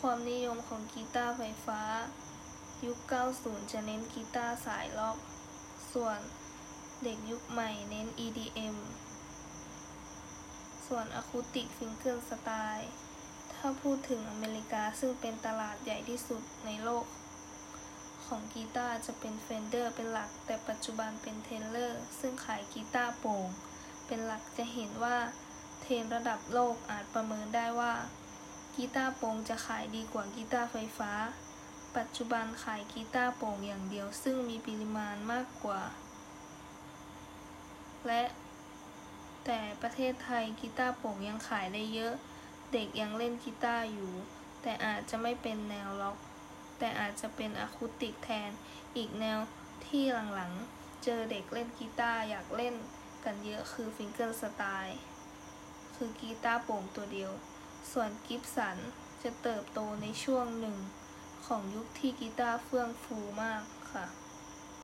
ความนิยมของกีตาร์ไฟฟ้า ยุค 90 จะเน้นกีตาร์สายล็อก ส่วนเด็กยุคใหม่เน้น EDM ส่วน acoustic fingerstyle ถ้าพูดถึงอเมริกาซึ่งเป็นตลาดใหญ่ที่สุดในโลก ของกีตาร์จะเป็น Fender เป็นหลัก แต่ปัจจุบันเป็นเทเลอร์ซึ่งขายกีตาร์โปร่ง เป็นหลักจะเห็นว่าเทรนด์ระดับโลกอาจประเมินได้ กีตาร์โปร่งจะขายดีกว่ากีตาร์ไฟฟ้า ปัจจุบันขายกีตาร์โปร่งอย่างเดียวซึ่งมีปริมาณมากกว่า และแต่ประเทศไทยกีตาร์โปร่งยังขายได้เยอะ เด็กยังเล่นกีตาร์อยู่ แต่อาจจะไม่เป็นแนวร็อก แต่อาจจะเป็นอะคูติกแทน อีกแนวที่หลังๆ เจอเด็กเล่นกีตาร์อยากเล่นกันเยอะคือ fingerstyle คือกีตาร์โปร่งตัวเดียว ส่วน Gibson จะเติบโตในช่วงหนึ่งของยุคที่กีตาร์เฟื่องฟูมากค่ะ